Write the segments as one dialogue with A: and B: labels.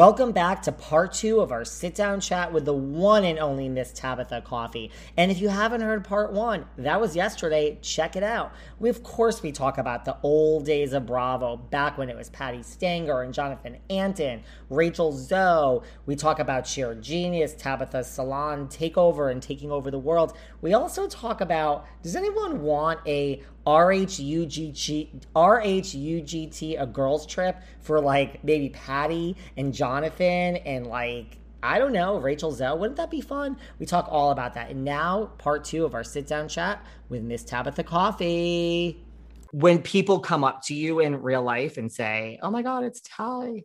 A: Welcome back to part two of our sit down chat with the one and only Miss Tabatha Coffey. And if you haven't heard part one, that was yesterday. Check it out. We, of course, we talk about the old days of Bravo, back when it was Patti Stanger and Jonathan Antin, Rachel Zoe. We talk about Sheer Genius, Tabitha's salon takeover and taking over the world. We also talk about does anyone want a RHUGT, RHUGT, a girls' trip for like maybe Patti and Jonathan and like, I don't know, Rachel Zoe. Wouldn't that be fun? We talk all about that. And now, part two of our sit down chat with Miss Tabatha Coffey. When people come up to you in real life and say, Oh my God, it's Ty.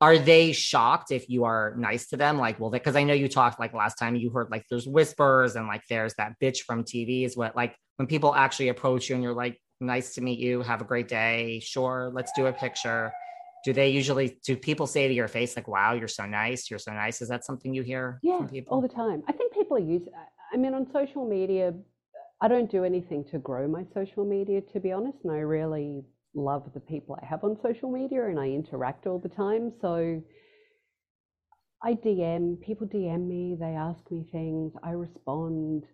A: Are they shocked if you are nice to them? Like, well, because I know you talked like last time you heard like there's whispers and like there's that bitch from TV is what like when people actually approach you and you're like, nice to meet you, have a great day, sure, let's do a picture. Do they usually do people say to your face like, "Wow, you're so nice, you're so nice"? Is that something you hear
B: yeah,
A: from people
B: all the time? I think people are used. I mean, on social media, I don't do anything to grow my social media, to be honest, and I really love the people I have on social media, and I interact all the time. So I DM people, DM me, they ask me things, I respond.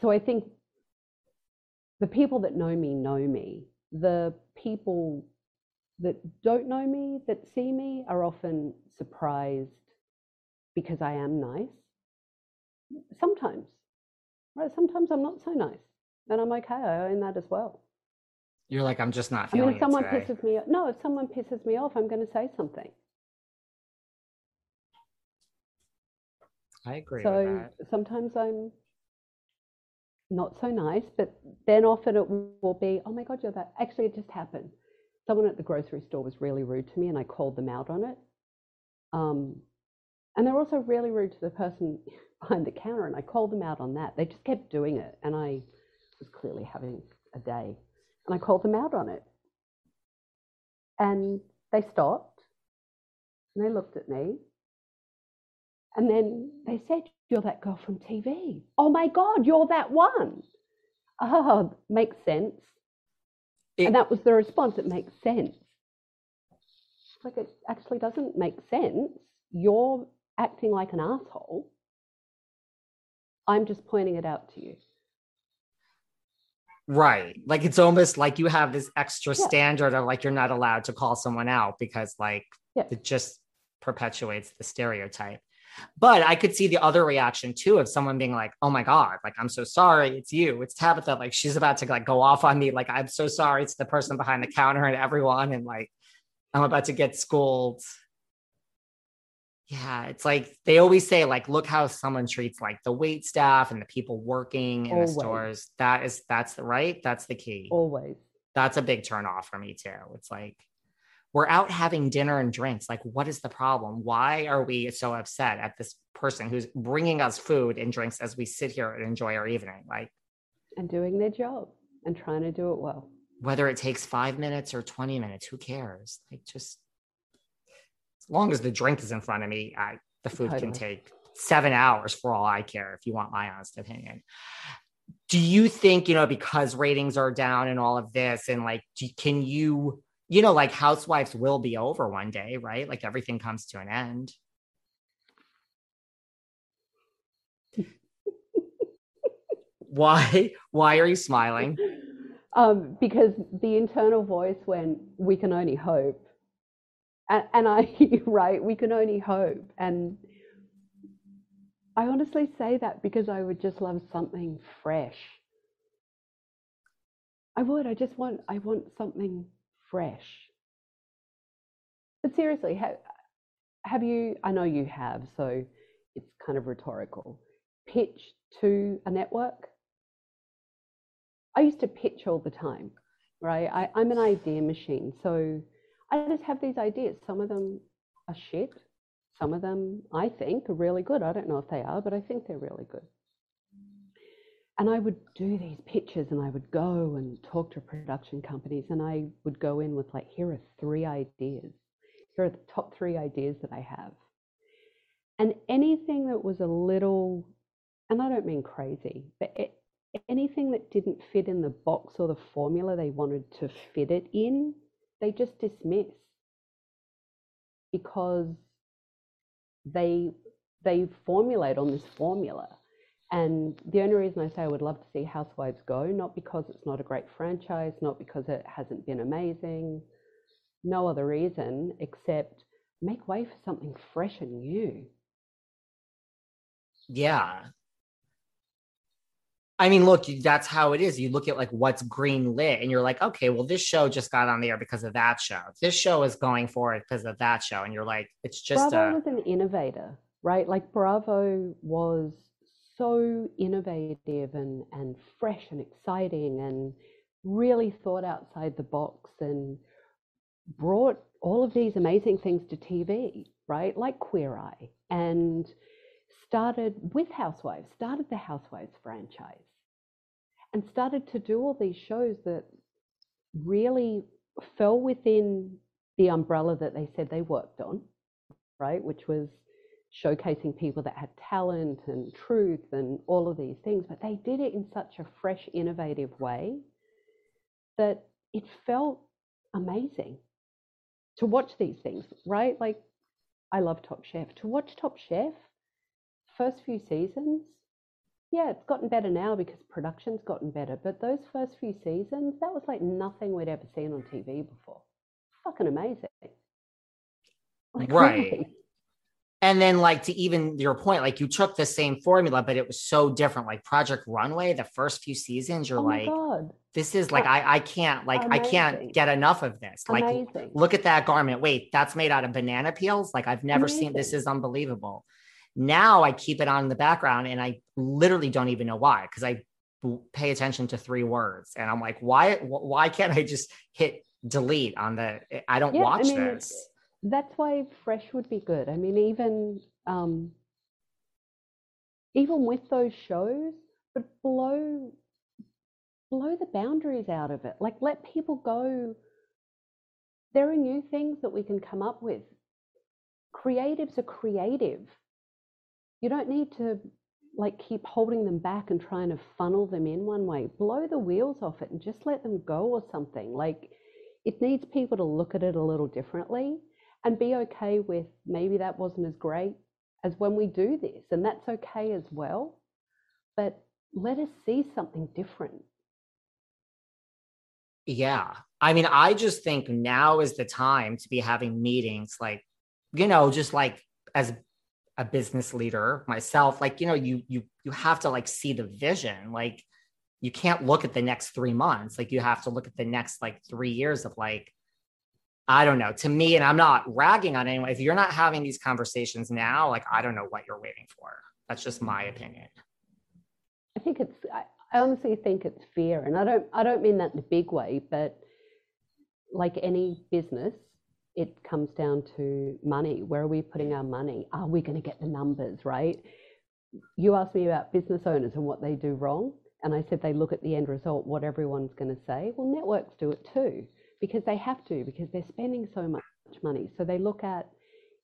B: So I think the people that know me know me. The people that don't know me, that see me, are often surprised because I am nice. Sometimes, right? Sometimes I'm not so nice, and I'm okay. I own that as well.
A: You're like, I'm just not feeling.
B: I mean, if someone
A: it today.
B: pisses me off, no, if someone pisses me off, I'm going to say something.
A: I agree with
B: So sometimes I'm not so nice, but then often it will be, oh my God, you're that. Actually, it just happened. Someone at the grocery store was really rude to me and I called them out on it. Um, and they're also really rude to the person behind the counter and I called them out on that. They just kept doing it and I was clearly having a day and I called them out on it. And they stopped and they looked at me and then they said, You're that girl from TV. Oh my God, you're that one. Oh, makes sense.
A: It-
B: and that was the response. It makes sense. Like, it actually doesn't make sense. You're acting like an asshole. I'm just pointing it out to you.
A: Right. Like it's almost like you have this extra
B: Yeah.
A: standard of like you're not allowed to call someone out because like
B: Yeah.
A: it just perpetuates the stereotype. But I could see the other reaction too of someone being like, "Oh my god, like I'm so sorry, it's you, it's Tabatha, like she's about to like go off on me, like I'm so sorry, it's the person behind the counter and everyone, and like I'm about to get schooled." Yeah, it's like they always say, like, look how someone treats like the wait staff and the people working in
B: Always.
A: the stores. That is that's the right. That's the key.
B: Always.
A: That's a big turn off for me too. It's like we're out having dinner and drinks. Like, what is the problem? Why are we so upset at this person who's bringing us food and drinks as we sit here and enjoy our evening? Like,
B: And doing their job and trying to do it well.
A: whether it takes five minutes or 20 minutes, who cares? Like, just as long as the drink is in front of me, I, the food can take seven hours for all I care, if you want my honest opinion. Do you think, you know, because ratings are down and all of this, and like, do, can you, you know, like Housewives will be over one day, right? Like everything comes to an end. Why? Why are you smiling?
B: Um, because the internal voice went, we can only hope. And, and I, right, we can only hope. And I honestly say that because I would just love something fresh. I would. I just want, I want something fresh. But seriously, have, have you, I know you have, so it's kind of rhetorical, Pitch to a network? I used to pitch all the time, right? I, I'm an idea machine. So I just have these ideas. Some of them are shit. Some of them I think are really good. I don't know if they are, but I think they're really good. And I would do these pitches and I would go and talk to production companies and I would go in with like, here are three ideas. Here are the top three ideas that I have. And anything that was a little, and I don't mean crazy, but it, anything that didn't fit in the box or the formula they wanted to fit it in, they just dismiss because they they formulate on this formula. And the only reason I say I would love to see Housewives go, not because it's not a great franchise, not because it hasn't been amazing, no other reason except make way for something fresh and new.
A: Yeah. I mean, look, that's how it is. You look at like what's green lit and you're like, okay, well, this show just got on the air because of that show. This show is going for it because of that show. And you're like, it's just
B: Bravo
A: a,
B: was an innovator, right? Like Bravo was so innovative and, and fresh and exciting and really thought outside the box and brought all of these amazing things to TV, right? Like Queer Eye and started with Housewives, started the Housewives franchise and started to do all these shows that really fell within the umbrella that they said they worked on, right? Which was showcasing people that had talent and truth and all of these things. But they did it in such a fresh, innovative way that it felt amazing to watch these things, right? Like, I love Top Chef. To watch Top Chef, first few seasons, yeah, it's gotten better now because production's gotten better. But those first few seasons, that was like nothing we'd ever seen on TV before. Fucking amazing. Like,
A: Right.
B: really.
A: And then like to even your point, like you took the same formula, but it was so different. Like Project Runway, the first few seasons, you're
B: Oh
A: like,
B: God.
A: this is like, I, I can't, like, I can't get enough of this. Like,
B: Amazing.
A: look at that garment. Wait, that's made out of banana peels. Like I've never seen this is unbelievable. Now I keep it on in the background and I literally don't even know why because I pay attention to three words and I'm like, why wh- why can't I just hit delete on the I don't
B: Yeah, I
A: watch
B: mean,
A: this.
B: That's why fresh would be good. I mean, even um, even with those shows, but blow blow the boundaries out of it. Like let people go. There are new things that we can come up with. Creatives are creative. You don't need to like keep holding them back and trying to funnel them in one way. Blow the wheels off it and just let them go or something. Like it needs people to look at it a little differently and be okay with maybe that wasn't as great as when we do this, and that's okay as well. But let us see something different.
A: Yeah. I mean, I just think now is the time to be having meetings like, you know, just like as a business leader myself, like, you know, you you you have to like see the vision. Like you can't look at the next 3 months. Like you have to look at the next like 3 years of like I don't know. To me, and I'm not ragging on anyone, if you're not having these conversations now, like I don't know what you're waiting for. That's just my opinion.
B: I think it's I, honestly think it's fear. And I don't I don't mean that in a big way, but like any business, it comes down to money. Where are we putting our money? Are we going to get the numbers right? You asked me about business owners and what they do wrong. And I said they look at the end result, what everyone's going to say. Well, networks do it too, because they have to, because they're spending so much money. So they look at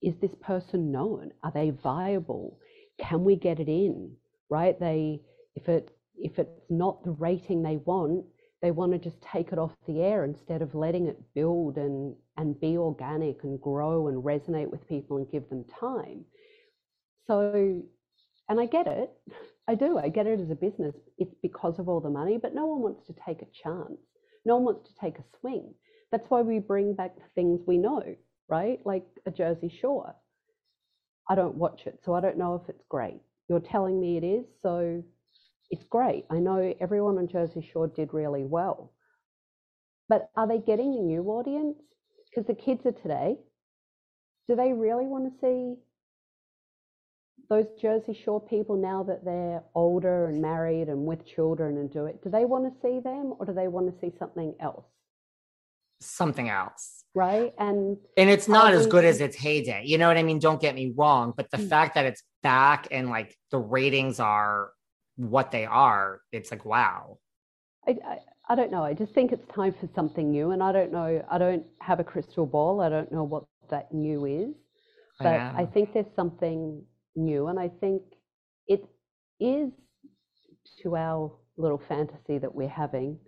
B: is this person known? Are they viable? Can we get it in? Right? They if it if it's not the rating they want, they want to just take it off the air instead of letting it build and, and be organic and grow and resonate with people and give them time. So, and I get it. I do. I get it as a business. It's because of all the money, but no one wants to take a chance. No one wants to take a swing. That's why we bring back the things we know, right? Like a Jersey Shore. I don't watch it, so I don't know if it's great. You're telling me it is, so it's great. I know everyone on Jersey Shore did really well. But are they getting a new audience? Because the kids are today, do they really want to see those Jersey Shore people now that they're older and married and with children and do it? Do they want to see them or do they want to see something else?
A: Something else.
B: Right. And
A: and it's not as good as its heyday. You know what I mean? Don't get me wrong. But the mm. fact that it's back and like the ratings are what they are, it's like, wow.
B: I, I, I don't know. I just think it's time for something new. And I don't know, I don't have a crystal ball. I don't know what that new is. But I, I think there's something new. And I think it is to our little fantasy that we're having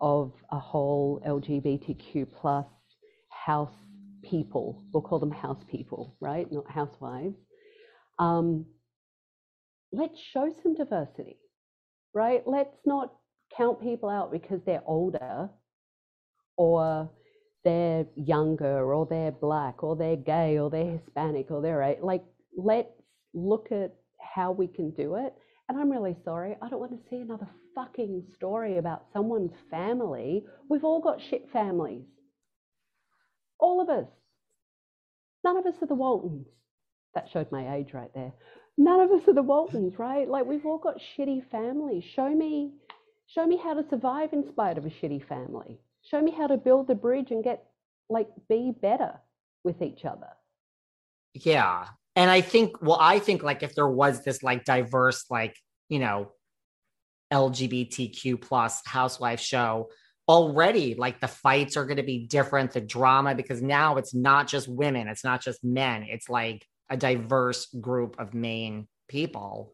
B: of a whole LGBTQ plus house people. We'll call them house people, right? Not housewives. Um, let's show some diversity, right? Let's not count people out because they're older or they're younger or they're black or they're gay or they're Hispanic or they're like, let's look at how we can do it. And I'm really sorry, I don't want to see another fucking story about someone's family. We've all got shit families. All of us. None of us are the Waltons. That showed my age right there none of us are the Waltons, right? Like we've all got shitty families. Show me, show me how to survive in spite of a shitty family. Show me how to build the bridge and get like be better with each other.
A: Yeah. And I think, well, I think like if there was this like diverse, like, you know, LGBTQ plus housewife show, already like the fights are going to be different, the drama, because now it's not just women, it's not just men, it's like a diverse group of main people.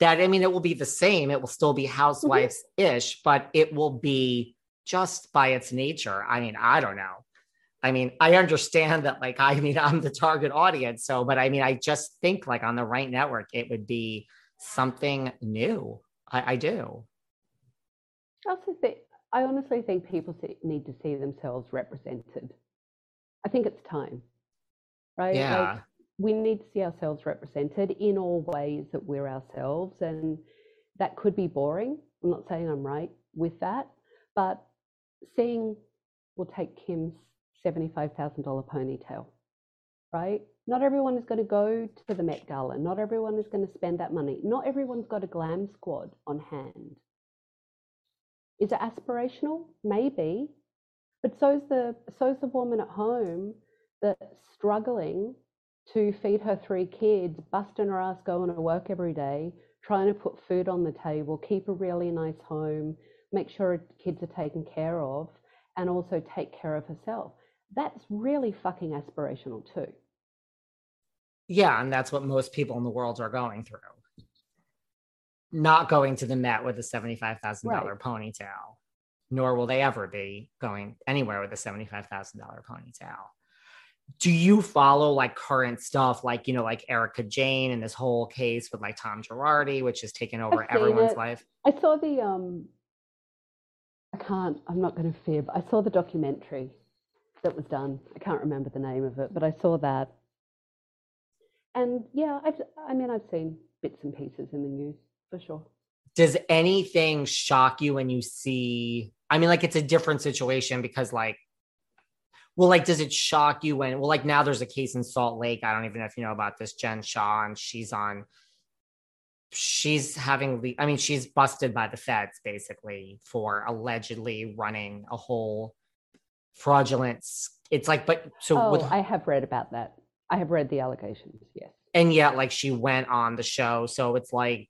A: That i mean it will be the same it will still be mm-hmm. housewives ish but it will be just by its nature. I mean i don't know i mean i understand that like i mean i'm the target audience so but i mean i just think like on the right network it would be something new i, I do
B: I also think i honestly think people need to see themselves represented i think it's time right?
A: Yeah. Like,
B: we need to see ourselves represented in all ways that we're ourselves. And that could be boring. I'm not saying I'm right with that, but seeing, we'll take Kim's $75,000 ponytail, right? Not everyone is going to go to the Met Gala. Not everyone is going to spend that money. Not everyone's got a glam squad on hand. Is it aspirational? Maybe. But so's the so's the woman at home that's struggling to feed her three kids, busting her ass going to work every day, trying to put food on the table, keep a really nice home, make sure her kids are taken care of, and also take care of herself. That's really fucking aspirational too.
A: Yeah, and that's what most people in the world are going through. Not going to the Met with a $75,000 right. ponytail, nor will they ever be going anywhere with a $75,000 ponytail do you follow like current stuff like you know like Erika Jayne and this whole case with like Tom Girardi which has taken over everyone's it. life
B: I saw the um I can't I'm not going to fib I saw the documentary that was done I can't remember the name of it but I saw that and yeah I've I mean I've seen bits and pieces in the news for sure
A: does anything shock you when you see I mean like it's a different situation because like Well, like, does it shock you when, well, like now there's a case in Salt Lake. I don't even know if you know about this, Jen Shah, and she's on, she's having, I mean, she's busted by the feds basically for allegedly running a whole fraudulent, it's like, but so
B: oh,
A: with,
B: I have read about that. I have read the allegations, yes.
A: And yet, like, she went on the show. So it's like,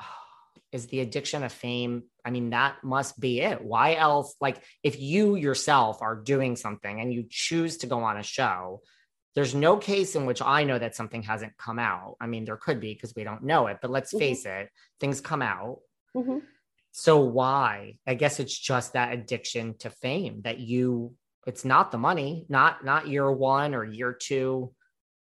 A: is the addiction of fame I mean, that must be it. Why else? Like, if you yourself are doing something and you choose to go on a show, there's no case in which I know that something hasn't come out. I mean, there could be because we don't know it, but let's mm-hmm. face it, things come out. Mm-hmm. So, why? I guess it's just that addiction to fame that you, it's not the money, not not year one or year two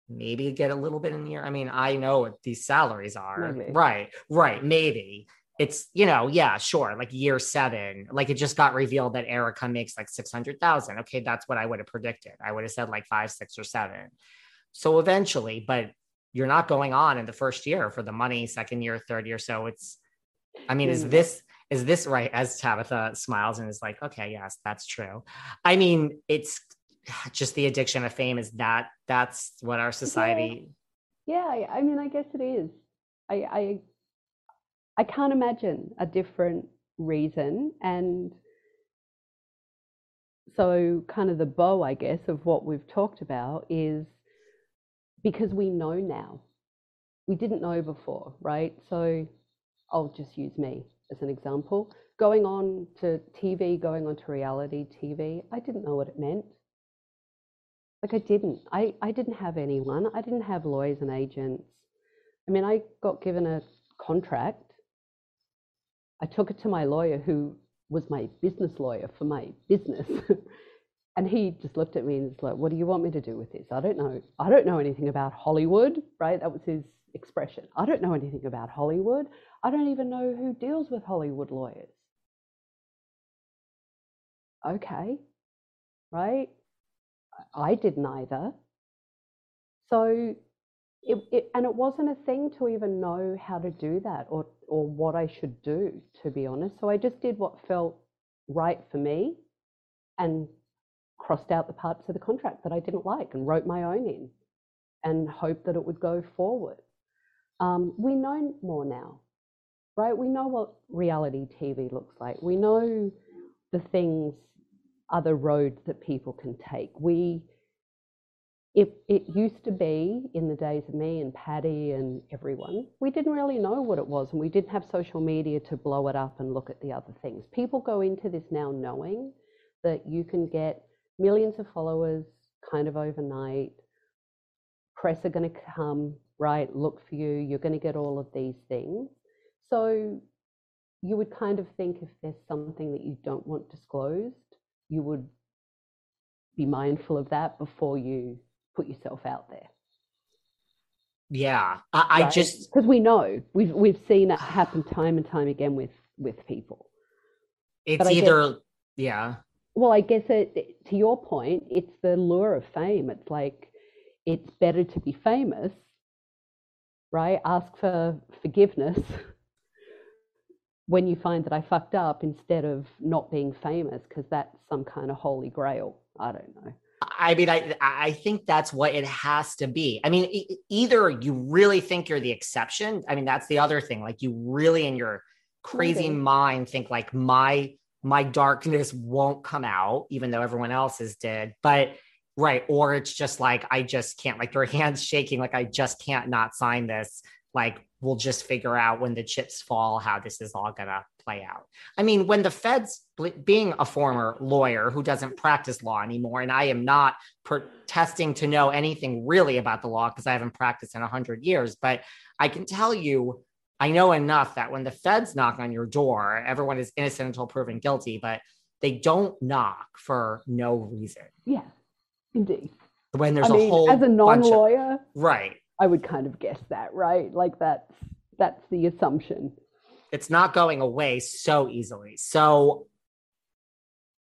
A: maybe get a little bit in the year. I mean, I know what these salaries are. Maybe. Right, right, maybe it's you know yeah sure like year seven like it just got revealed that erika makes like 600000 okay that's what i would have predicted i would have said like five six or seven so eventually but you're not going on in the first year for the money second year third year so it's i mean is this is this right as tabatha smiles and is like okay yes that's true i mean it's just the addiction of fame is that that's what our society
B: yeah, yeah i mean i guess it is i i I can't imagine a different reason. And so, kind of the bow, I guess, of what we've talked about is because we know now. We didn't know before, right? So, I'll just use me as an example. Going on to TV, going on to reality TV, I didn't know what it meant. Like, I didn't. I, I didn't have anyone, I didn't have lawyers and agents. I mean, I got given a contract I took it to my lawyer, who was my business lawyer for my business. and he just looked at me and was like, What do you want me to do with this? I don't know. I don't know anything about Hollywood, right? That was his expression. I don't know anything about Hollywood. I don't even know who deals with Hollywood lawyers. Okay, right? I didn't either. So it, it, and it wasn't a thing to even know how to do that or or what I should do, to be honest. So I just did what felt right for me and crossed out the parts of the contract that I didn't like and wrote my own in and hoped that it would go forward. Um, we know more now, right? We know what reality TV looks like. We know the things, other roads that people can take. We it, it used to be in the days of me and Patti and everyone, we didn't really know what it was and we didn't have social media to blow it up and look at the other things. People go into this now knowing that you can get millions of followers kind of overnight. Press are going to come, right, look for you. You're going to get all of these things. So you would kind of think if there's something that you don't want disclosed, you would be mindful of that before you put yourself out there.
A: Yeah, I, I just
B: because we know we've we've seen it happen time and time again with with people.
A: It's either guess, yeah.
B: Well, I guess it, to your point, it's the lure of fame. It's like it's better to be famous, right? Ask for forgiveness when you find that I fucked up instead of not being famous because that's some kind of holy grail. I don't know.
A: I mean, I I think that's what it has to be. I mean, e- either you really think you're the exception. I mean, that's the other thing. Like you really in your crazy mind think like my my darkness won't come out, even though everyone else's did. But right, or it's just like I just can't. Like your hands shaking. Like I just can't not sign this. Like we'll just figure out when the chips fall how this is all gonna play out. I mean, when the feds, being a former lawyer who doesn't practice law anymore, and I am not protesting to know anything really about the law because I haven't practiced in 100 years, but I can tell you, I know enough that when the feds knock on your door, everyone is innocent until proven guilty, but they don't knock for no reason.
B: Yeah, indeed.
A: When there's I a mean, whole
B: as a non-lawyer,
A: of, right?
B: I would kind of guess that, right? Like that's that's the assumption.
A: It's not going away so easily. So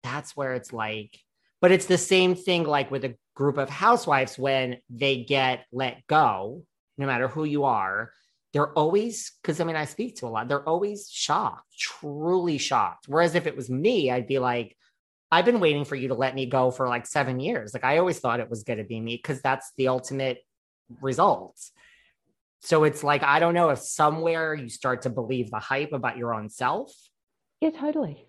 A: that's where it's like, but it's the same thing like with a group of housewives when they get let go, no matter who you are, they're always, because I mean, I speak to a lot, they're always shocked, truly shocked. Whereas if it was me, I'd be like, I've been waiting for you to let me go for like seven years. Like I always thought it was going to be me because that's the ultimate result. So it's like, I don't know if somewhere you start to believe the hype about your own self.
B: Yeah, totally.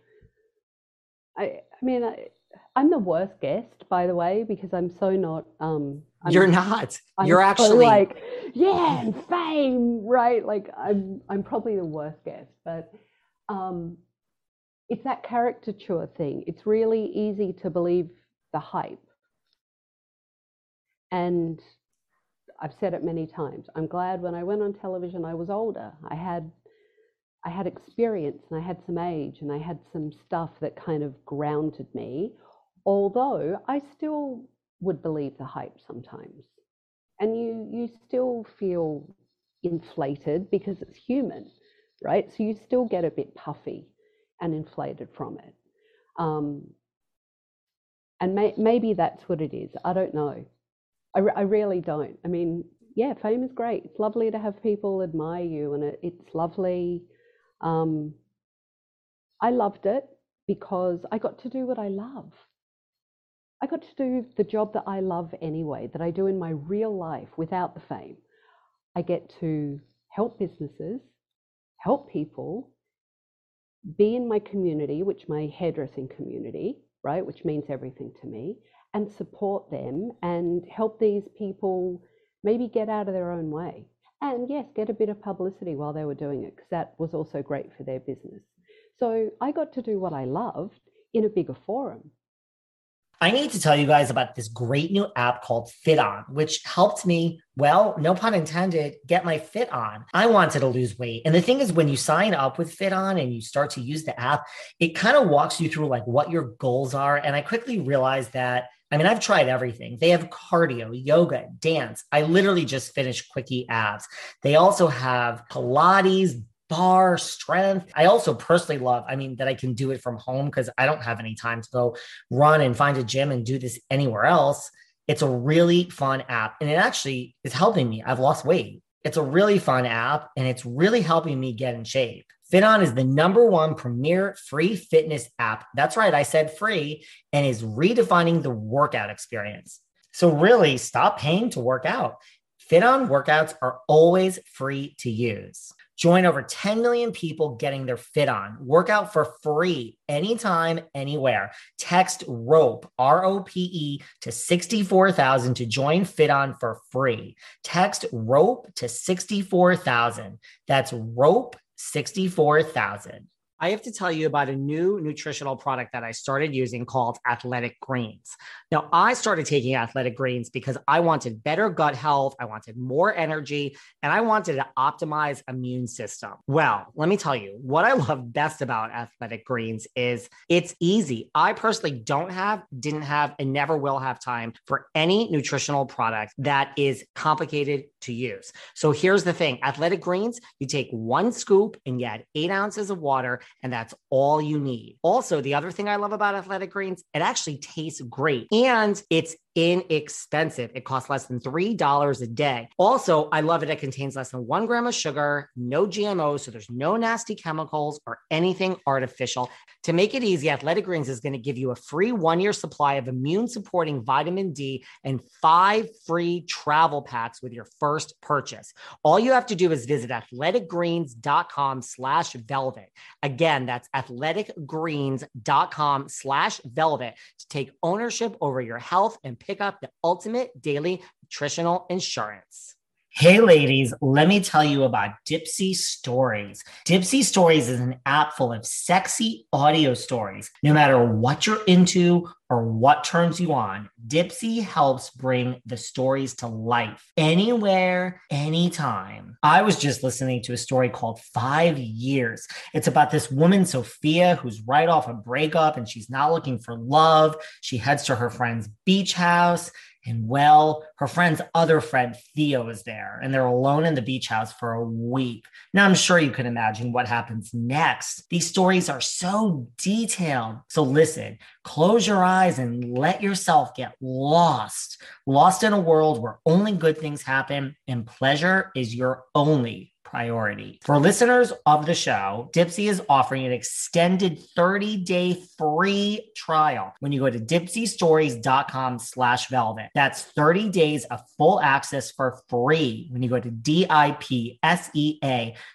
B: I, I mean, I, I'm the worst guest, by the way, because I'm so not. Um, I'm,
A: You're not.
B: I'm
A: You're
B: so
A: actually
B: like, yeah, and fame, right? Like, I'm, I'm probably the worst guest, but um, it's that caricature thing. It's really easy to believe the hype, and I've said it many times. I'm glad when I went on television, I was older. I had I had experience and I had some age and I had some stuff that kind of grounded me, although I still would believe the hype sometimes. And you you still feel inflated because it's human, right? So you still get a bit puffy and inflated from it. Um, and may, maybe that's what it is. I don't know. I, I really don't. I mean, yeah, fame is great. It's lovely to have people admire you, and it, it's lovely. Um, I loved it because I got to do what I love. I got to do the job that I love anyway, that I do in my real life without the fame. I get to help businesses, help people, be in my community, which my hairdressing community, right, which means everything to me, and support them and help these people maybe get out of their own way. And yes, get a bit of publicity while they were doing it, because that was also great for their business. So I got to do what I loved in a bigger forum.
A: I need to tell you guys about this great new app called FitOn, which helped me, well, no pun intended, get my fit on. I wanted to lose weight. And the thing is, when you sign up with FitOn and you start to use the app, it kind of walks you through like what your goals are. And I quickly realized that I mean, I've tried everything. They have cardio, yoga, dance. I literally just finished Quickie abs. They also have Pilates, bar strength. I also personally love, I mean, that I can do it from home because I don't have any time to go run and find a gym and do this anywhere else. It's a really fun app and it actually is helping me. I've lost weight. It's a really fun app and it's really helping me get in shape. FitOn is the number one premier free fitness app. That's right, I said free, and is redefining the workout experience. So, really, stop paying to work out. FitOn workouts are always free to use. Join over 10 million people getting their fit on. Workout for free anytime, anywhere. Text ROPE, R O P E, to 64,000 to join FitOn for free. Text ROPE to 64,000. That's ROPE 64,000. I have to tell you about a new nutritional product that I started using called Athletic Greens. Now, I started taking Athletic Greens because I wanted better gut health, I wanted more energy, and I wanted to optimize immune system. Well, let me tell you, what I love best about Athletic Greens is it's easy. I personally don't have, didn't have, and never will have time for any nutritional product that is complicated to use. So here's the thing Athletic Greens, you take one scoop and you add eight ounces of water, and that's all you need. Also, the other thing I love about Athletic Greens, it actually tastes great and it's inexpensive. It costs less than $3 a day. Also, I love it. It contains less than one gram of sugar, no GMOs, so there's no nasty chemicals or anything artificial. To make it easy, Athletic Greens is going to give you a free one year supply of immune supporting vitamin D and five free travel packs with your first purchase. All you have to do is visit athleticgreens.com slash velvet. Again, that's athleticgreens.com slash velvet to take ownership over your health and pick up the ultimate daily nutritional insurance. Hey, ladies, let me tell you about Dipsea Stories. Dipsea Stories is an app full of sexy audio stories. No matter what you're into or what turns you on, Dipsea helps bring the stories to life anywhere, anytime. I was just listening to a story called Five Years. It's about this woman, Sophia, who's right off a breakup and she's not looking for love. She heads to her friend's beach house and well, her friend's other friend, Theo, is there, and they're alone in the beach house for a week. Now, I'm sure you can imagine what happens next. These stories are so detailed. So, listen, close your eyes and let yourself get lost. Lost in a world where only good things happen and pleasure is your only priority. For listeners of the show, Dipsea is offering an extended 30-day free trial when you go to dipseastories.com slash velvet. That's 30 days of full access for free when you go to D-I-P-S-E-A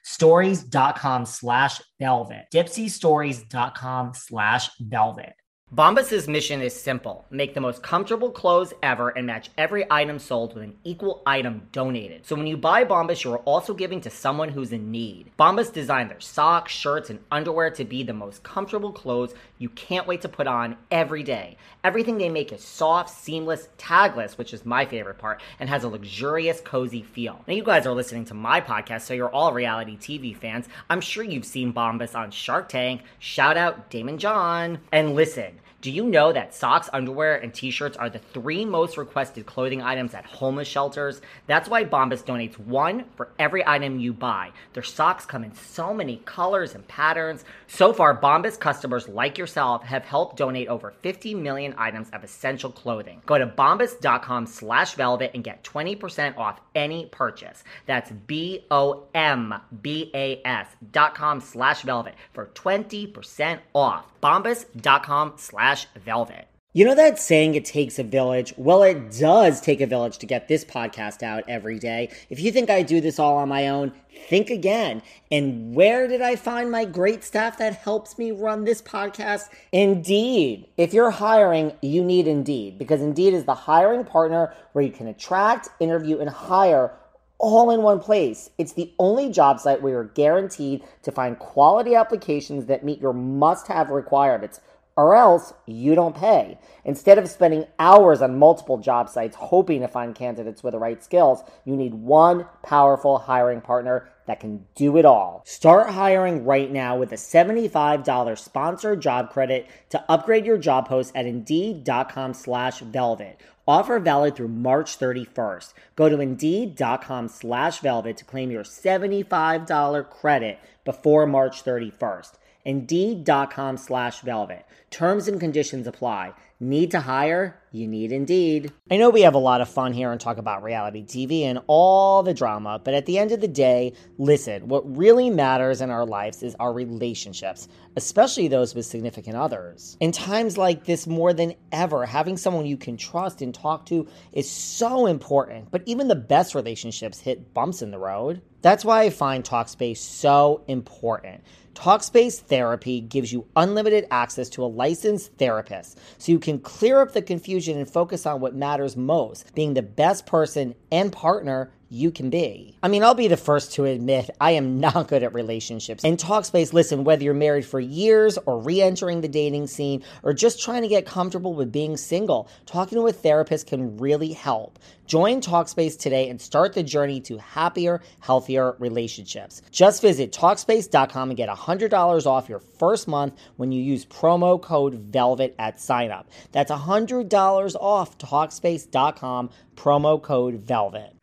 A: stories.com slash velvet. Dipseastories.com slash velvet. Bombas's mission is simple make the most comfortable clothes ever and match every item sold with an equal item donated. So when you buy Bombas, you are also giving to someone who's in need. Bombas designed their socks, shirts, and underwear to be the most comfortable clothes you can't wait to put on every day. Everything they make is soft, seamless, tagless, which is my favorite part, and has a luxurious, cozy feel. Now, you guys are listening to my podcast, so you're all reality TV fans. I'm sure you've seen Bombas on Shark Tank. Shout out Daymond John. And listen, do you know that socks, underwear, and t shirts are the three most requested clothing items at homeless shelters? That's why Bombas donates one for every item you buy. Their socks come in so many colors and patterns. So far, Bombas customers like yourself have helped donate over 50 million items of essential clothing. Go to bombas.com slash velvet and get 20% off any purchase. That's B O M B A S dot com slash velvet for 20% off. Bombas.com slash velvet. You know that saying it takes a village? Well, it does take a village to get this podcast out every day. If you think I do this all on my own, think again. And where did I find my great staff that helps me run this podcast? Indeed. If you're hiring, you need Indeed because Indeed is the hiring partner where you can attract, interview, and hire all in one place. It's the only job site where you're guaranteed to find quality applications that meet your must have requirements, or else you don't pay. Instead of spending hours on multiple job sites hoping to find candidates with the right skills, you need one powerful hiring partner that can do it all. Start hiring right now with a $75 sponsored job credit to upgrade your job post at indeed.com slash velvet. Offer valid through March 31st. Go to indeed.com slash velvet to claim your $75 credit before March 31st. Indeed.com slash velvet. Terms and conditions apply. Need to hire? You need Indeed. I know we have a lot of fun here and talk about reality TV and all the drama, but at the end of the day, listen, what really matters in our lives is our relationships, especially those with significant others. In times like this, more than ever, having someone you can trust and talk to is so important, but even the best relationships hit bumps in the road. That's why I find Talkspace so important. Talkspace Therapy gives you unlimited access to a licensed therapist so you can clear up the confusion and focus on what matters most being the best person and partner you can be. I mean, I'll be the first to admit I am not good at relationships. In Talkspace, listen, whether you're married for years or re entering the dating scene or just trying to get comfortable with being single, talking to a therapist can really help. Join Talkspace today and start the journey to happier, healthier relationships. Just visit Talkspace.com and get $100 off your first month when you use promo code VELVET at signup. That's $100 off Talkspace.com, promo code VELVET.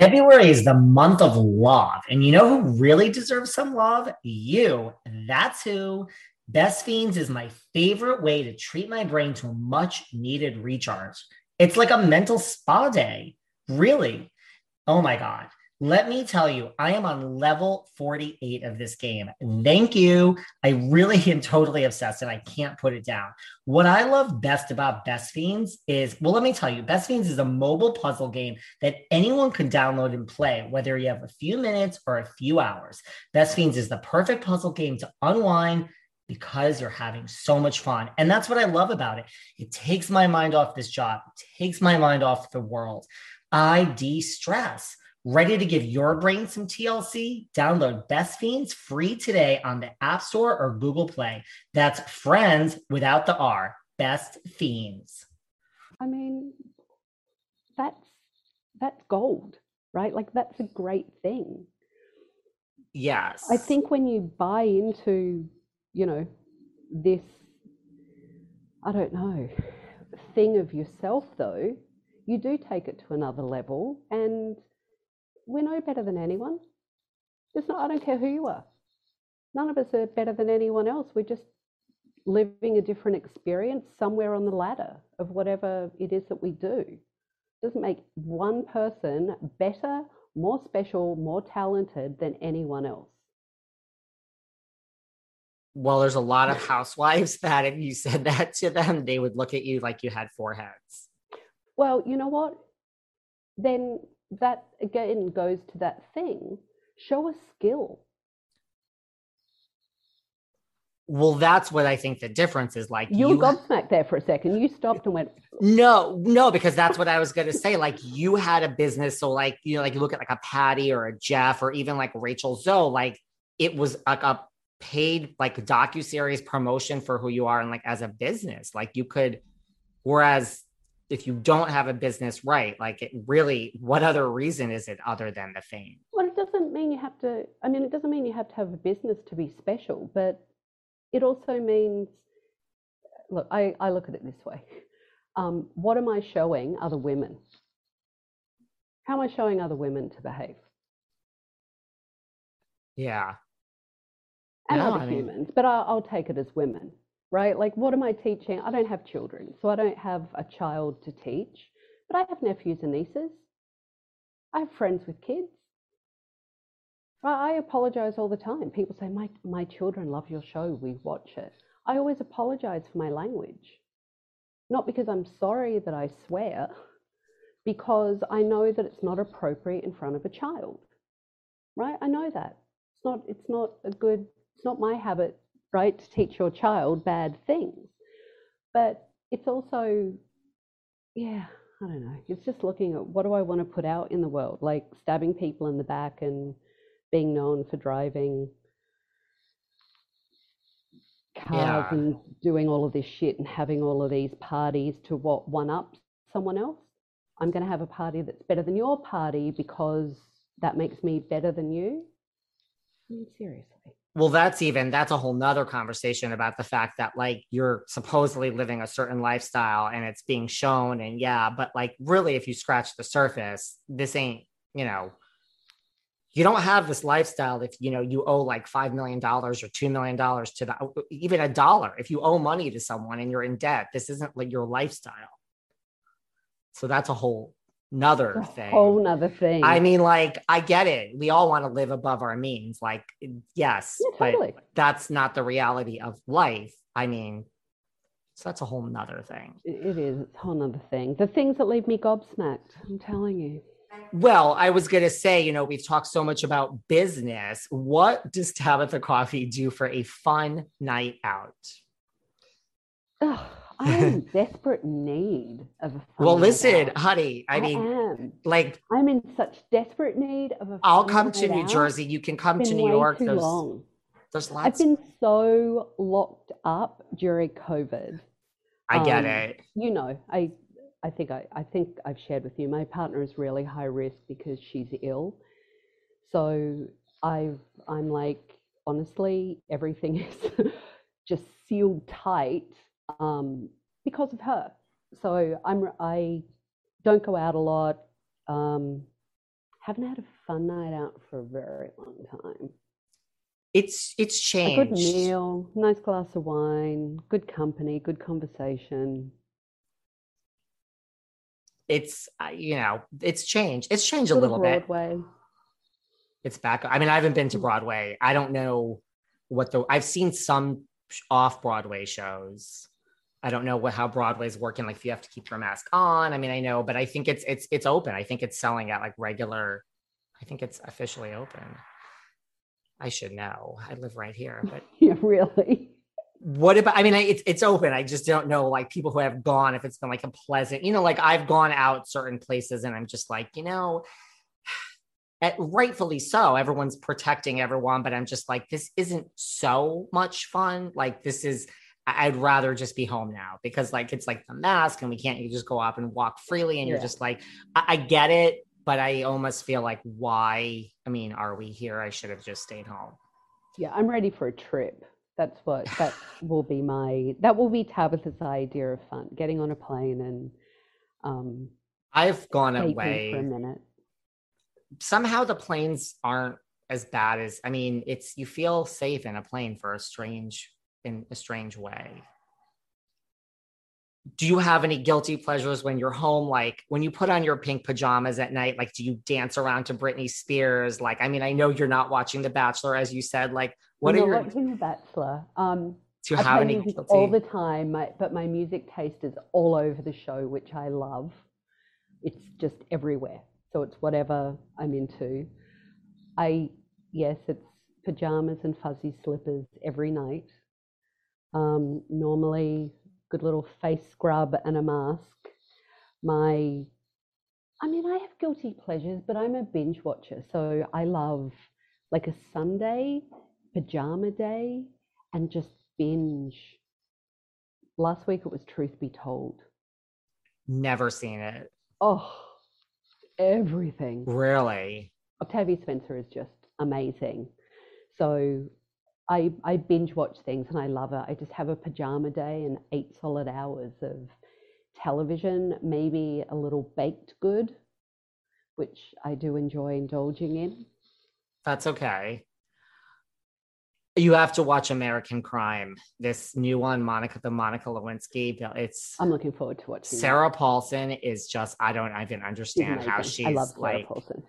A: February is the month of love. And you know who really deserves some love? You. That's who. Best Fiends is my favorite way to treat my brain to a much needed recharge. It's like a mental spa day. Really. Oh my God. Let me tell you, I am on level 48 of this game. Thank you. I really am totally obsessed and I can't put it down. What I love best about Best Fiends is, well, let me tell you, Best Fiends is a mobile puzzle game that anyone can download and play, whether you have a few minutes or a few hours. Best Fiends is the perfect puzzle game to unwind because you're having so much fun. And that's what I love about it. It takes my mind off this job, it takes my mind off the world. I de stress. Ready to give your brain some TLC? Download Best Fiends free today on the App Store or Google Play. That's friends without the R. Best Fiends.
B: I mean, that's that's gold, right? Like that's a great thing.
A: Yes.
B: I think when you buy into, you know, this I don't know, thing of yourself though, you do take it to another level and we're no better than anyone. Just not, I don't care who you are. None of us are better than anyone else. We're just living a different experience somewhere on the ladder of whatever it is that we do. It doesn't make one person better more special, more talented than anyone else.
A: Well, there's a lot of housewives that if you said that to them, they would look at you like you had four heads.
B: Well, you know what? Then that again goes to that thing show a skill.
A: Well, that's what I think the difference is. Like
B: you, you gobsmacked there for a second. You stopped and went,
A: No, no, because that's what I was gonna say. Like you had a business, so like you know, like you look at like a Patti or a Jeff or even like Rachel Zoe, like it was like a paid like docu series promotion for who you are and like as a business. Like you could, whereas if you don't have a business right, like it really, what other reason is it other than the fame?
B: Well, it doesn't mean you have to. I mean, it doesn't mean you have to have a business to be special, but it also means look, I, I look at it this way. Um, what am I showing other women? How am I showing other women to behave?
A: Yeah.
B: And no, other I mean... humans, but I, I'll take it as women, right? Like, what am I teaching? I don't have children, so I don't have a child to teach, but I have nephews and nieces. I have friends with kids. I apologize all the time. People say, my, my children love your show, we watch it. I always apologize for my language. Not because I'm sorry that I swear, because I know that it's not appropriate in front of a child. Right? I know that. It's not it's not a good it's not my habit, right, to teach your child bad things. But it's also yeah, I don't know. It's just looking at what do I want to put out in the world? Like stabbing people in the back and being known for driving cars yeah. and doing all of this shit and having all of these parties to what one up someone else. I'm going to have a party that's better than your party because that makes me better than you. I mean, seriously.
A: Well, that's even that's a whole nother conversation about the fact that like you're supposedly living a certain lifestyle and it's being shown and yeah, but like really if you scratch the surface, this ain't, you know, you don't have this lifestyle if you know you owe like five million dollars or two million dollars to the even a dollar. If you owe money to someone and you're in debt this isn't like your lifestyle. So that's a whole another thing.
B: whole nother thing.
A: I mean like i get it. We all want to live above our means like yes yeah, totally. but that's not the reality of life. I mean so that's a whole nother thing.
B: It is. It's a whole nother thing. The things that leave me gobsmacked i'm telling you.
A: Well, I was going to say, you know, we've talked so much about business. What does Tabatha Coffey do for a fun night out?
B: Oh, I'm in desperate need of a
A: Well, listen, out. honey, I, I mean, am. like,
B: I'm in such desperate need of a
A: I'll come to New out. Jersey. You can come to New York. Too there's, long. there's lots.
B: I've been so locked up during COVID.
A: I get um, it.
B: You know, I I think I, I think I've shared with you. My partner is really high risk because she's ill. So I've I'm like honestly everything is just sealed tight um, because of her. So I'm I don't go out a lot. Um, haven't had a fun night out for a very long time.
A: It's it's changed.
B: A good meal, nice glass of wine, good company, good conversation
A: it's you know it's changed. It's changed a little
B: Broadway. bit.
A: It's back. I mean, I haven't been to Broadway. I don't know what the. I've seen some off Broadway shows. I don't know what how Broadway's working. Like if you have to keep your mask on. I mean, I know, but I think it's it's it's open. I think it's selling at like regular. I think it's officially open. I should know. I live right here, but
B: yeah, really
A: what about i mean it's it's open i just don't know like people who have gone if it's been like a pleasant you know like i've gone out certain places and i'm just like you know at, rightfully so everyone's protecting everyone but i'm just like this isn't so much fun like this is i'd rather just be home now because like it's like the mask and we can't you just go up and walk freely and yeah. you're just like I, I get it but i almost feel like why i mean are we here i should have just stayed home
B: yeah i'm ready for a trip that's what that will be my that will be Tabatha's idea of fun. Getting on a plane and um
A: I've gone away
B: for a minute.
A: Somehow the planes aren't as bad as I mean, it's you feel safe in a plane for a strange in a strange way. do you have any guilty pleasures when you're home? Like when you put on your pink pajamas at night, like do you dance around to Britney Spears? Like, I mean, I know you're not watching The Bachelor, as you said. Like, what
B: I'm
A: are your
B: watching The Bachelor. Um,
A: do you
B: I
A: have any guilty?
B: all the time, my, but my music taste is all over the show, which I love. It's just everywhere. So it's whatever I'm into. I yes, it's pajamas and fuzzy slippers every night. Um, normally, good little face scrub and a mask. My, I mean, I have guilty pleasures, but I'm a binge watcher, so I love like a Sunday pajama day and just binge. Last week it was Truth Be Told.
A: Never seen it.
B: Oh, everything.
A: Really?
B: Octavia Spencer is just amazing. So I I binge watch things and I love it. I just have a pajama day and eight solid hours of television, maybe a little baked good, which I do enjoy indulging in.
A: That's okay. You have to watch American Crime, this new one, Monica, the Monica Lewinsky. It's
B: I'm looking forward to watching. that.
A: Sarah Paulson is just, I don't even understand how she's
B: I love Sarah
A: like
B: Paulson.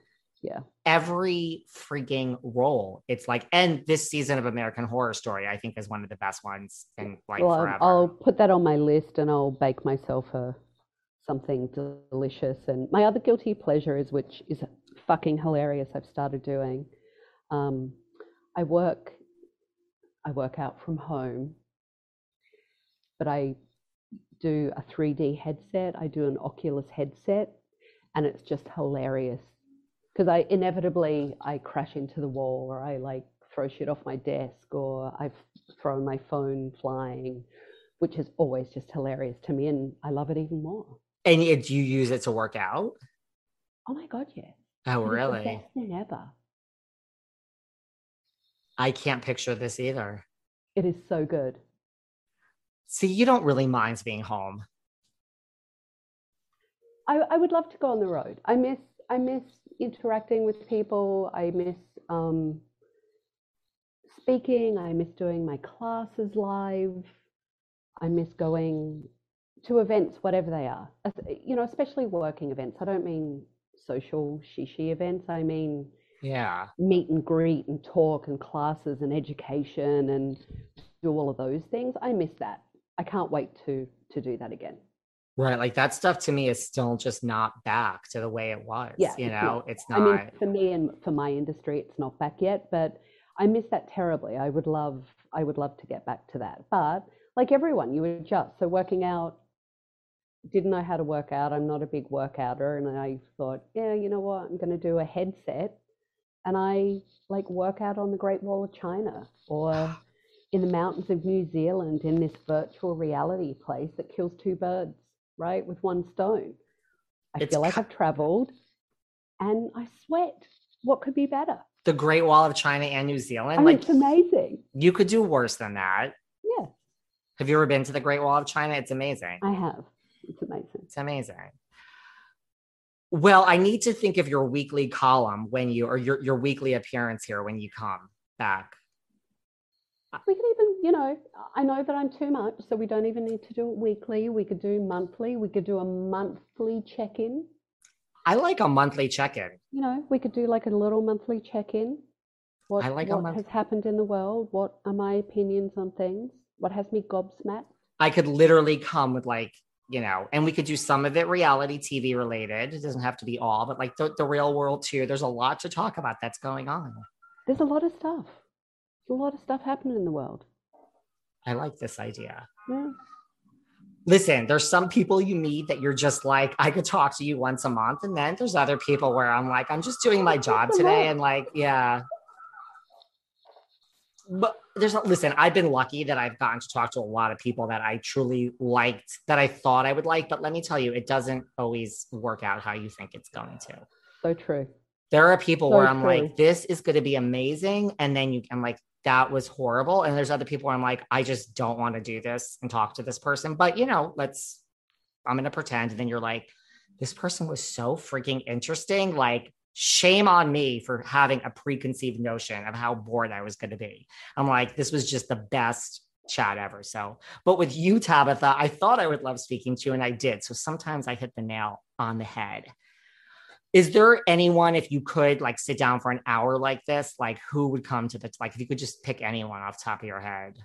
B: Yeah.
A: every freaking role. It's like, and this season of American Horror Story, I think, is one of the best ones in like
B: well,
A: forever.
B: I'll put that on my list and I'll bake myself a something delicious. And my other guilty pleasure is, which is fucking hilarious. I've started doing. Um, I work. I work out from home, but I do a 3D headset. I do an Oculus headset, and it's just hilarious because I inevitably I crash into the wall or I like throw shit off my desk or I've thrown my phone flying, which is always just hilarious to me, and I love it even more.
A: and you, do you use it to work out?
B: Oh my god, yes!
A: Oh,
B: It is the
A: really?
B: best thing ever.
A: I can't picture this either.
B: It is so good.
A: See, you don't really mind being home.
B: I, I would love to go on the road. I miss I miss interacting with people. I miss um, speaking. I miss doing my classes live. I miss going to events, whatever they are. You know, especially working events. I don't mean social shishi events. I mean
A: Yeah.
B: meet and greet and talk and classes and education and do all of those things. I miss that. I can't wait to to do that again.
A: Right. Like that stuff to me is still just not back to the way it was.
B: Yeah,
A: You know,
B: not.
A: it's
B: I mean, for me and for my industry, it's not back yet, but I miss that terribly. I would love, I would love to get back to that. But like everyone, you adjust. So working out, didn't know how to work out. I'm not a big workouter, and I thought, yeah, you know what? I'm going to do a headset, and I like work out on the Great Wall of China or in the mountains of New Zealand in this virtual reality place that kills two birds, right, with one stone. I
A: It's
B: feel like I've traveled and I sweat. What could be better?
A: the Great Wall of China and New Zealand.
B: I mean,
A: like
B: it's amazing.
A: you could do worse than that.
B: Yeah,
A: Have you ever been to the Great Wall of China? It's amazing.
B: I have. It's amazing.
A: It's amazing. Well, I need to think of your weekly column when you or your, your weekly appearance here when you come back.
B: We even, you know, I know that I'm too much, so we don't even need to do it weekly. We could do monthly. We could do a monthly check in.
A: I like a monthly check-in.
B: You know, we could do like a little monthly check in. What,
A: I like
B: what
A: month-
B: has happened in the world? What are my opinions on things? What has me gobsmacked?
A: I could literally come with like, you know, and we could do some of it reality TV related. It doesn't have to be all, but like the, the real world too. There's a lot to talk about that's going on.
B: There's a lot of stuff. There's a lot of stuff happening in the world.
A: I like this idea.
B: Yeah.
A: Listen, there's some people you meet that you're just like, I could talk to you once a month. And then there's other people where I'm like, I'm just doing my job today. And like, yeah. But there's listen, I've been lucky that I've gotten to talk to a lot of people that I truly liked, that I thought I would like. But let me tell you, it doesn't always work out how you think it's going to.
B: So true.
A: There are people
B: So
A: where I'm
B: true.
A: like, this is going to be amazing. And then you, I'm like, that was horrible. And there's other people I'm like, I just don't want to do this and talk to this person. But, you know, let's, I'm going to pretend. And then you're like, this person was so freaking interesting. Like, shame on me for having a preconceived notion of how bored I was going to be. I'm like, this was just the best chat ever. So, but with you, Tabatha, I thought I would love speaking to you, and I did. So sometimes I hit the nail on the head. Is there anyone, if you could like sit down for an hour like this, like who would come to the like if you could just pick anyone off top of your head?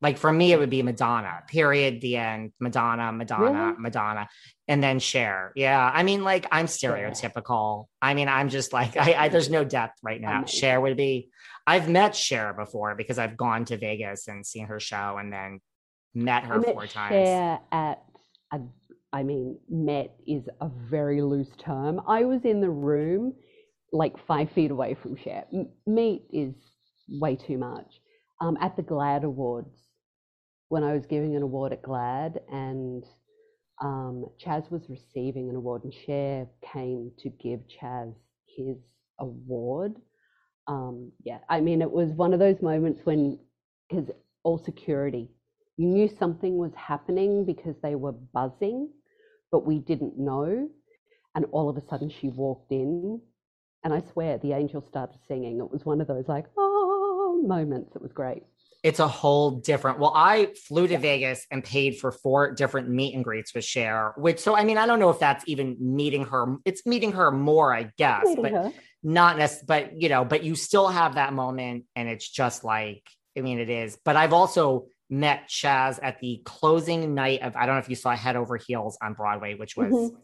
A: Like for me, it would be Madonna, period, the end. Madonna, Madonna, really? Madonna, and then Cher. Yeah. I mean, like I'm stereotypical. I mean, I'm just like, I, I there's no depth right now. Cher would be, I've met Cher before because I've gone to Vegas and seen her show and then met her
B: met
A: four times.
B: Cher at a, I mean, met is a very loose term. I was in the room like five feet away from Cher. Meet is way too much. Um, at the GLAAD Awards, when I was giving an award at GLAAD and um, Chaz was receiving an award and Cher came to give Chaz his award. Um, yeah, I mean, it was one of those moments when, because all security, you knew something was happening because they were buzzing, but we didn't know. And all of a sudden she walked in, and I swear the angel started singing. It was one of those like, oh, moments. It was great
A: it's a whole different. Well, I flew to yeah. Vegas and paid for four different meet and greets with Cher, which so I mean, I don't know if that's even meeting her. It's meeting her more, I guess, but her. not necessarily. But you know, but you still have that moment, and it's just like I mean, it is. But I've also met Chaz at the closing night of I don't know if you saw Head Over Heels on Broadway, which was mm-hmm.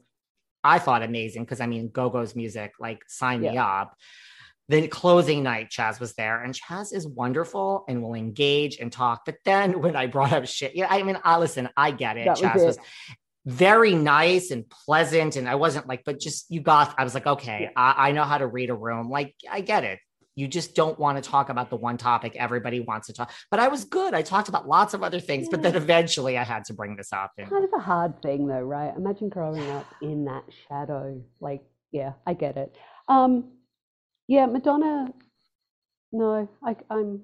A: I thought amazing because I mean, Go-Go's music, like sign yeah. me up the closing night, Chaz was there, and Chaz is wonderful and will engage and talk. But then when I brought up shit, yeah, I mean, I listen, I get it. That Chaz was, it. was, very nice and pleasant, and I wasn't like, but just you got. I was like, okay, yeah. I, I know how to read a room. Like, I get it. You just don't want to talk about the one topic everybody wants to talk. But I was good. I talked about lots of other things, yeah. but then eventually I had to bring this up.
B: And... Kind of a hard thing, though, right? Imagine growing up in that shadow. Like, yeah, I get it. Um, yeah, Madonna. No, I, I'm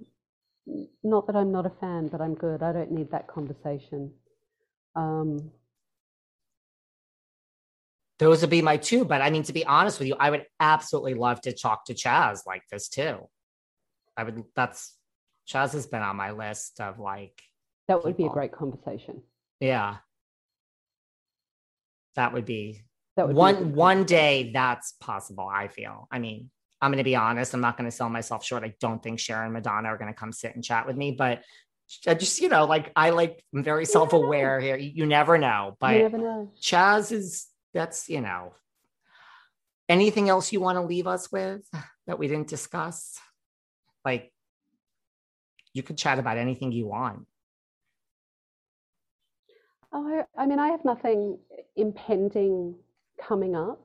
B: not that I'm not a fan, but I'm good. I don't need that conversation. Um,
A: those would be my two. But I mean, to be honest with you, I would absolutely love to talk to Chaz like this too. I would. That's Chaz has been on my list of like.
B: That would people. be a great conversation.
A: Yeah. That would be. That would one be one day. That's possible. I feel. I mean, I'm going to be honest. I'm not going to sell myself short. I don't think Cher and Madonna are going to come sit and chat with me, but I just, you know, like I like, I'm very self aware here. You, never know, but never know. Chaz is, that's, you know, anything else you want to leave us with that we didn't discuss? Like, you could chat about anything you want.
B: Oh, I mean, I have nothing impending coming up.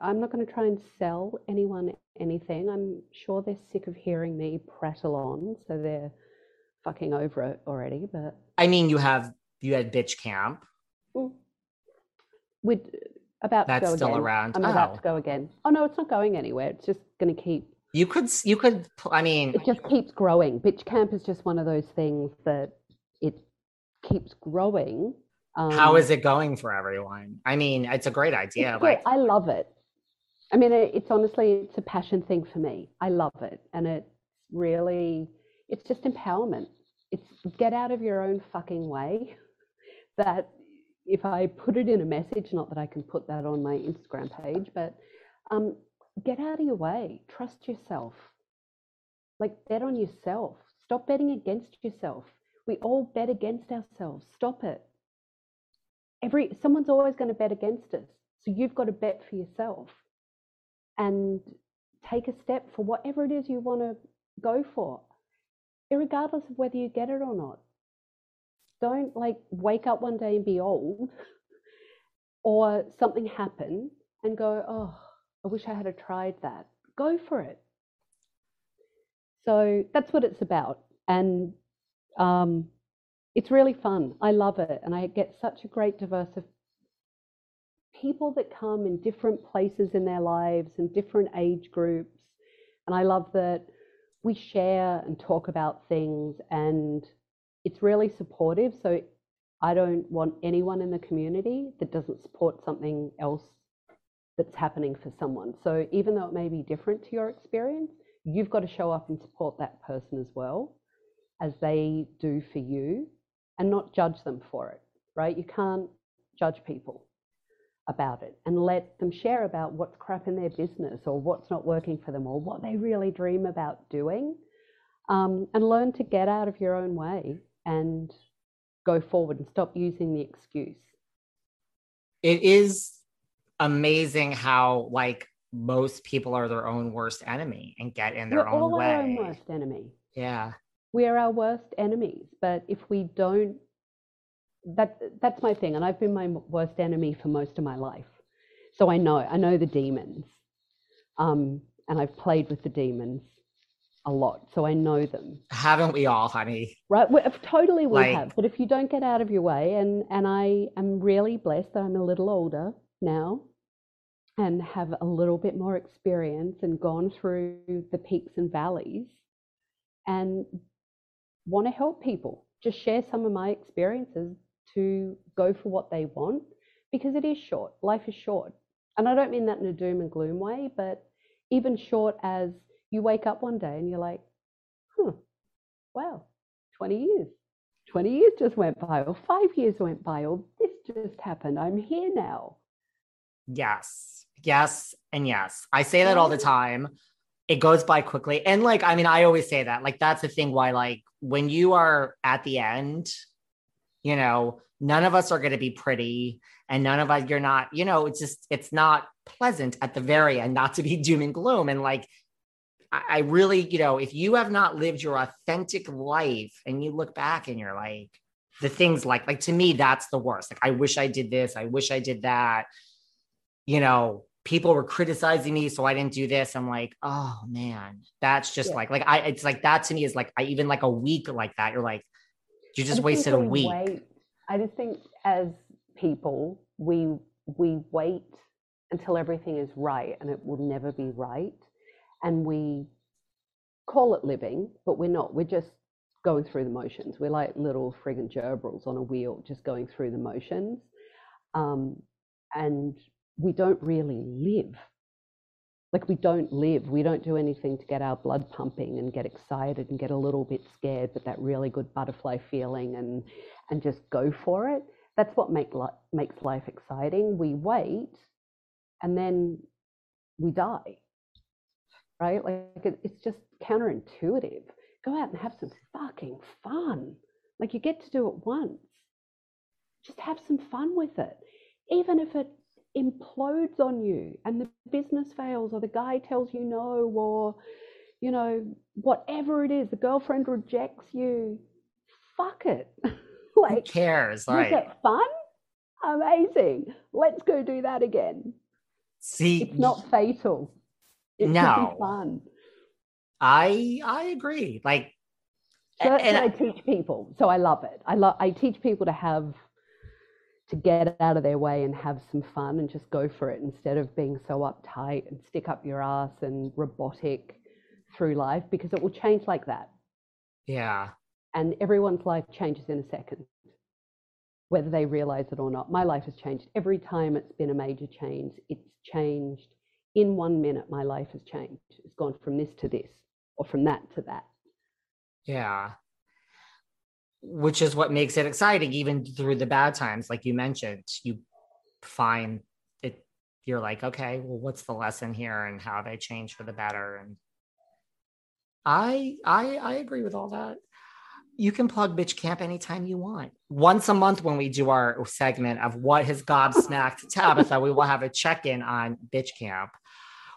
B: I'm not going to try and sell anyone anything. I'm sure they're sick of hearing me prattle on, so they're fucking over it already. But
A: I mean, you have you had bitch camp.
B: Mm. With about
A: that's
B: to go
A: still
B: again.
A: around.
B: I'm oh. about to go again. Oh no, it's not going anywhere. It's just going to keep.
A: You could you could I mean
B: it just keeps growing. Bitch camp is just one of those things that it keeps growing
A: um, How is it going for everyone? I mean, it's a great idea. Like,
B: I love it. I mean, it's honestly, it's a passion thing for me. I love it. And it's really, it's just empowerment. It's get out of your own fucking way. That if I put it in a message, not that I can put that on my Instagram page, but um, get out of your way. Trust yourself. Like, bet on yourself. Stop betting against yourself. We all bet against ourselves. Stop it every someone's always going to bet against us. So you've got to bet for yourself and take a step for whatever it is you want to go for, regardless of whether you get it or not. Don't like wake up one day and be old or something happen and go, oh, I wish I had tried that. Go for it. So that's what it's about. And um, it's really fun. I love it. And I get such a great diverse of people that come in different places in their lives and different age groups. And I love that we share and talk about things and it's really supportive. So I don't want anyone in the community that doesn't support something else that's happening for someone. So even though it may be different to your experience, you've got to show up and support that person as well as they do for you and not judge them for it, right? You can't judge people about it and let them share about what's crap in their business or what's not working for them or what they really dream about doing um, and learn to get out of your own way and go forward and stop using the excuse.
A: It is amazing how like most people are their own worst enemy and get in their
B: We're
A: own
B: all
A: way.
B: our own worst enemy.
A: Yeah.
B: We are our worst enemies. But if we don't, that that's my thing, and I've been my worst enemy for most of my life. So I know I know the demons, um, and I've played with the demons a lot, so I know them.
A: Haven't we all, honey?
B: Right, we, uh, totally we
A: Like-
B: have. But if you don't get out of your way, and and I am really blessed that I'm a little older now, and have a little bit more experience and gone through the peaks and valleys, and want to help people. Just share some of my experiences to go for what they want because it is short. Life is short. And I don't mean that in a doom and gloom way, but even short as you wake up one day and you're like, huh, wow, 20 years. 20 years just went by, or five years went by, or this just happened. I'm here now.
A: Yes. Yes. And yes. I say that all the time. It goes by quickly. And like, I mean, I always say that. Like, that's the thing why, like, when you are at the end, you know, none of us are going to be pretty and none of us, you're not, you know, it's just, it's not pleasant at the very end, not to be doom and gloom. And like, I, really, you know, if you have not lived your authentic life and you look back and you're like, the things like, like to me, that's the worst. Like, I wish I did this. I wish I did that you know, people were criticizing me, so I didn't do this. I'm like, oh man, that's just
B: Yeah.
A: like, like I, it's like that to me is like, I even like a week like that. You're like, you just wasted a week.
B: wait- I just think as people, we we wait until everything is right, and it will never be right, and we call it living, but we're not. We're just going through the motions. We're like little friggin' gerbils on a wheel, just going through the motions, um, and we don't really live. Like we don't live. We don't do anything to get our blood pumping and get excited and get a little bit scared, but that really good butterfly feeling and and just go for it. That's what make li- makes life exciting. We wait, and then we die. Right? Like it, it's just counterintuitive. Go out and have some fucking fun. Like you get to do it once. Just have some fun with it, even if it implodes on you and the business fails or the guy tells you no or you know whatever it is the girlfriend rejects you fuck it like Who
A: cares?
B: was
A: Right.
B: it fun amazing let's go do that again
A: See,
B: it's not fatal it
A: No.
B: fun.
A: I, I agree. Like,
B: that's
A: and
B: what i teach people. So i love it. I love i teach people to have to get out of their way and have some fun and just go for it instead of being so uptight and stick up your ass and robotic through life because it will change like that.
A: Yeah,
B: and everyone's life changes in a second whether they realize it or not. My life has changed. Every time it's been a major change it's changed in one minute my life has changed it's gone from this to this or from that to that
A: yeah. Which is what makes it exciting, even through the bad times, like you mentioned. You find it. You're like, okay, well, what's the lesson here, and how they change for the better? And I, I, I agree with all that. You can plug Bitch Camp anytime you want. Once a month, when we do our segment of what has gobsmacked Tabatha, we will have a check in on Bitch Camp.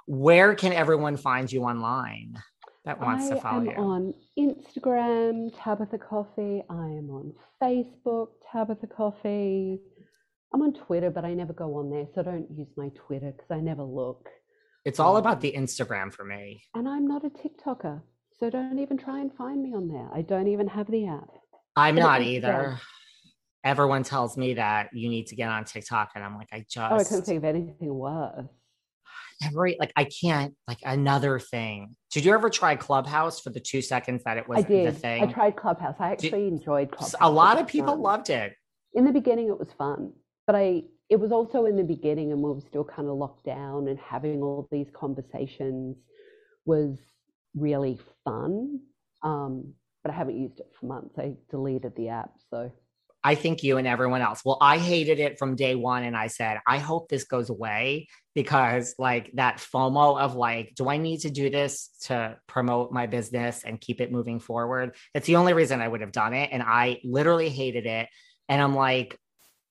A: Where can everyone find you online that wants
B: I
A: to follow
B: am
A: you?
B: on Instagram, Tabatha Coffey. I am on Facebook, Tabatha Coffey. I'm on Twitter, but I never go on there, so I don't use my Twitter because I never look.
A: It's all about the um, Instagram for me.
B: And I'm not a TikToker, so don't even try and find me on there. I don't even have the app.
A: I'm
B: But
A: not either. Everyone tells me that you need to get on TikTok, and I'm like, I just
B: Oh, I couldn't think of anything worse.
A: Every like I can't like another thing. Did you ever try Clubhouse for the two seconds that it was
B: I
A: the thing?
B: I tried Clubhouse. I
A: Did-
B: actually enjoyed
A: S-
B: Clubhouse.
A: A lot of people
B: fun.
A: loved it.
B: in the beginning it was fun but i it was also in the beginning and we were still kind of locked down and having all these conversations was really fun. Um, but I haven't used it for months. I deleted the app. So
A: I think you and everyone else. Well, I hated it from day one. And I said, I hope this goes away because, like, that FOMO of like, do I need to do this to promote my business and keep it moving forward? It's the only reason I would have done it. And I literally hated it. And I'm like,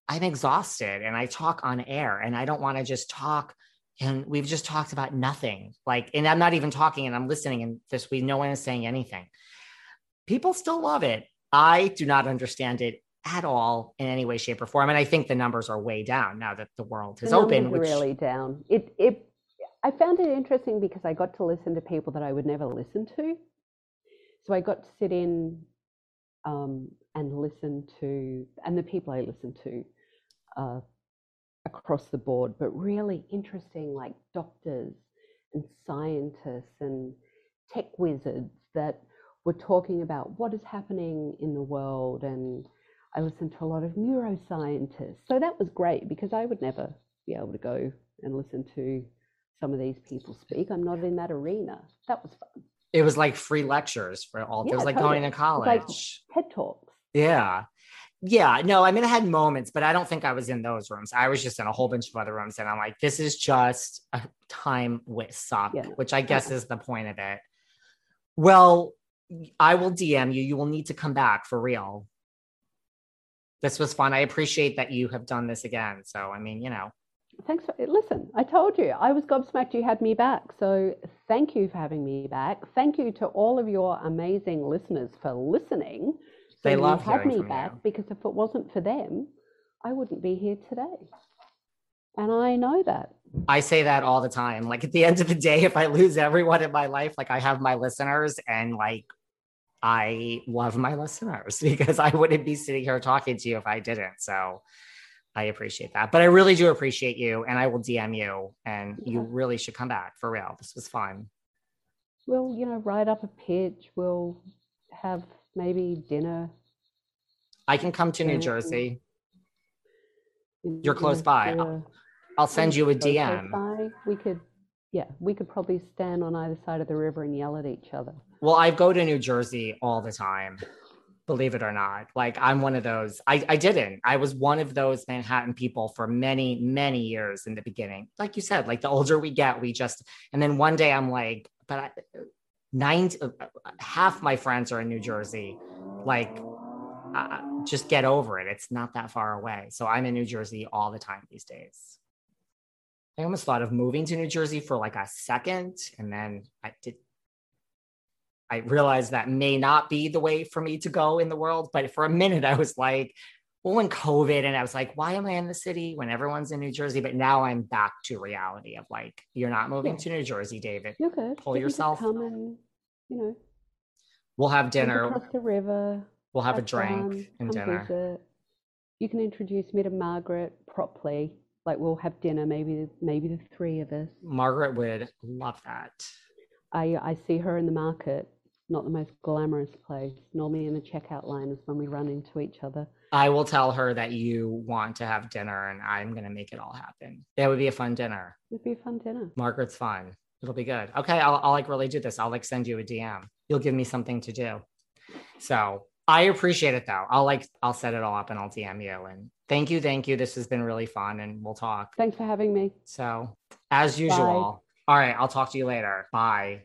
A: I'm exhausted and I talk on air and I don't want to just talk. And we've just talked about nothing. Like, and I'm not even talking and I'm listening and just we no one is saying anything. People still love it. I do not understand it at all in any way, shape, or form. And I think the numbers are way down now that the world has
B: the
A: opened.
B: Which... Really down. It it. I found it interesting because I got to listen to people that I would never listen to. So I got to sit in um, and listen to, and the people I listen to uh, across the board, but really interesting, like doctors and scientists and tech wizards that were talking about what is happening in the world and I listened to a lot of neuroscientists. So that was great because I would never be able to go and listen to some of these people speak. I'm not in that arena. That was fun.
A: It was like free lectures for all. Yeah, it was like totally. going to college. Like
B: TED talks.
A: Yeah. Yeah, no, I mean, I had moments, but I don't think I was in those rooms. I was just in a whole bunch of other rooms, and I'm like, this is just a time waste stop, yeah. which I guess yeah. is the point of it. Well, I will DM you. You will need to come back for real this was fun. I appreciate that you have done this again. So, I mean, you know.
B: Thanks. For, listen, I told you I was gobsmacked you had me back. So, thank you for having me back. Thank you to all of your amazing listeners for listening. So
A: they love
B: had
A: me
B: back
A: you.
B: because if it wasn't for them, I wouldn't be here today. And I know that.
A: I say that all the time. Like at the end of the day, if I lose everyone in my life, like I have my listeners and like I love my listeners because I wouldn't be sitting here talking to you if I didn't. So I appreciate that. But I really do appreciate you and I will DM you and yeah. you really should come back for real. This was fun.
B: We'll, you know, write up a pitch. We'll have maybe dinner.
A: I can come to New Jersey. You're close by. I'll, I'll send you a DM.
B: We could yeah, we could probably stand on either side of the river and yell at each other.
A: Well, I go to New Jersey all the time, believe it or not. Like I'm one of those. I, I didn't. I was one of those Manhattan people for many, many years in the beginning. Like you said, like the older we get, we just, and then one day I'm like, but I, nine, half my friends are in New Jersey. Like, uh, just get over it. It's not that far away. So I'm in New Jersey all the time these days. I almost thought of moving to New Jersey for like a second, and then I did. I realized that may not be the way for me to go in the world, but for a minute I was like, well, in COVID, and I was like, why am I in the city when everyone's in New Jersey? But now I'm back to reality of like, you're not moving yeah. to New Jersey, David.
B: You're good.
A: Pull you yourself.
B: Come and, you know.
A: We'll have dinner.
B: Across the river.
A: We'll have, have a drink fun, and dinner. Visit.
B: You can introduce me to Margaret properly like we'll have dinner maybe maybe the three of us
A: margaret would love that
B: i i see her in the market not the most glamorous place normally in the checkout line is when we run into each other
A: i will tell her that you want to have dinner and i'm going to make it all happen that would be a fun dinner
B: it'd be a fun dinner
A: margaret's fun it'll be good okay I'll, I'll like really do this i'll like send you a dm you'll give me something to do so I appreciate it though. I'll like I'll set it all up and I'll DM you. And thank you, thank you. This has been really fun and we'll talk.
B: Thanks for having me.
A: So as usual. Bye. All right, I'll talk to you later. Bye.